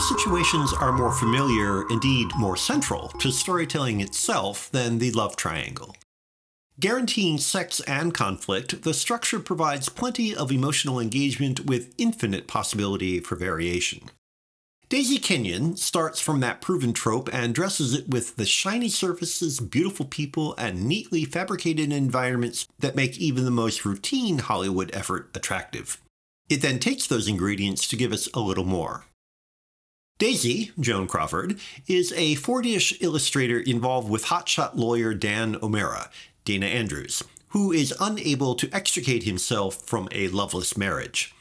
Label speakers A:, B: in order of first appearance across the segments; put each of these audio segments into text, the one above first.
A: situations are more familiar, indeed more central, to storytelling itself than the love triangle. Guaranteeing sex and conflict, the structure provides plenty of emotional engagement with infinite possibility for variation. Daisy Kenyon starts from that proven trope and dresses it with the shiny surfaces, beautiful people, and neatly fabricated environments that make even the most routine Hollywood effort attractive. It then takes those ingredients to give us a little more. Daisy, Joan Crawford, is a 40ish illustrator involved with hotshot lawyer Dan O'Meara, Dana Andrews, who is unable to extricate himself from a loveless marriage.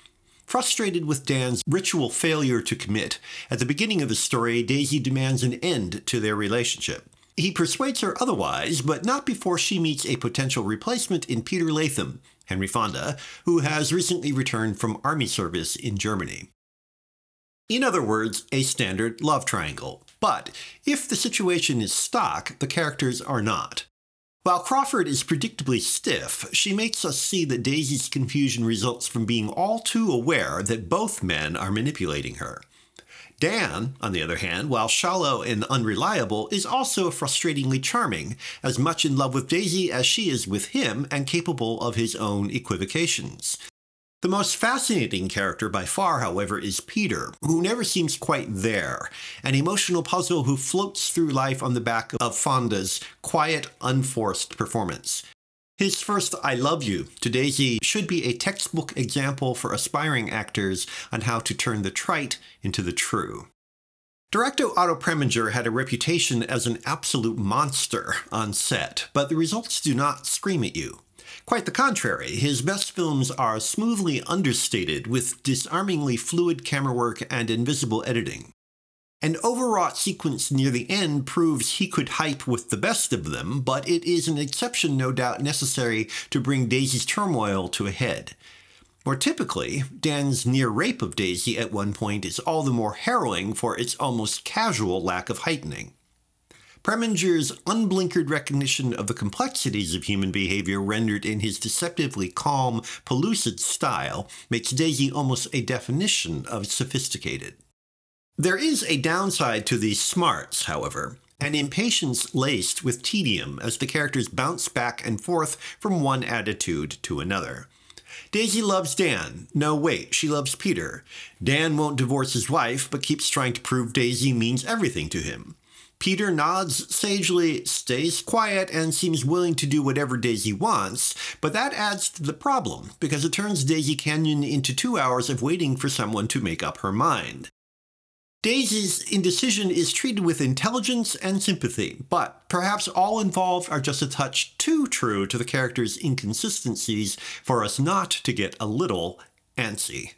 A: Frustrated with Dan's ritual failure to commit, at the beginning of the story, Daisy demands an end to their relationship. He persuades her otherwise, but not before she meets a potential replacement in Peter Lapham, Henry Fonda, who has recently returned from army service in Germany. In other words, a standard love triangle. But if the situation is stock, the characters are not. While Crawford is predictably stiff, she makes us see that Daisy's confusion results from being all too aware that both men are manipulating her. Dan, on the other hand, while shallow and unreliable, is also frustratingly charming, as much in love with Daisy as she is with him and capable of his own equivocations. The most fascinating character by far, however, is Peter, who never seems quite there, an emotional puzzle who floats through life on the back of Fonda's quiet, unforced performance. His first I Love You to Daisy should be a textbook example for aspiring actors on how to turn the trite into the true. Director Otto Preminger had a reputation as an absolute monster on set, but the results do not scream at you. Quite the contrary, his best films are smoothly understated with disarmingly fluid camera work and invisible editing. An overwrought sequence near the end proves he could hype with the best of them, but it is an exception no doubt necessary to bring Daisy's turmoil to a head. More typically, Dan's near rape of Daisy at one point is all the more harrowing for its almost casual lack of heightening. Preminger's unblinkered recognition of the complexities of human behavior rendered in his deceptively calm, pellucid style makes Daisy almost a definition of sophisticated. There is a downside to these smarts, however, an impatience laced with tedium as the characters bounce back and forth from one attitude to another. Daisy loves Dan. No, wait, she loves Peter. Dan won't divorce his wife, but keeps trying to prove Daisy means everything to him. Peter nods sagely, stays quiet, and seems willing to do whatever Daisy wants, but that adds to the problem, because it turns Daisy Kenyon into two hours of waiting for someone to make up her mind. Daisy's indecision is treated with intelligence and sympathy, but perhaps all involved are just a touch too true to the character's inconsistencies for us not to get a little antsy.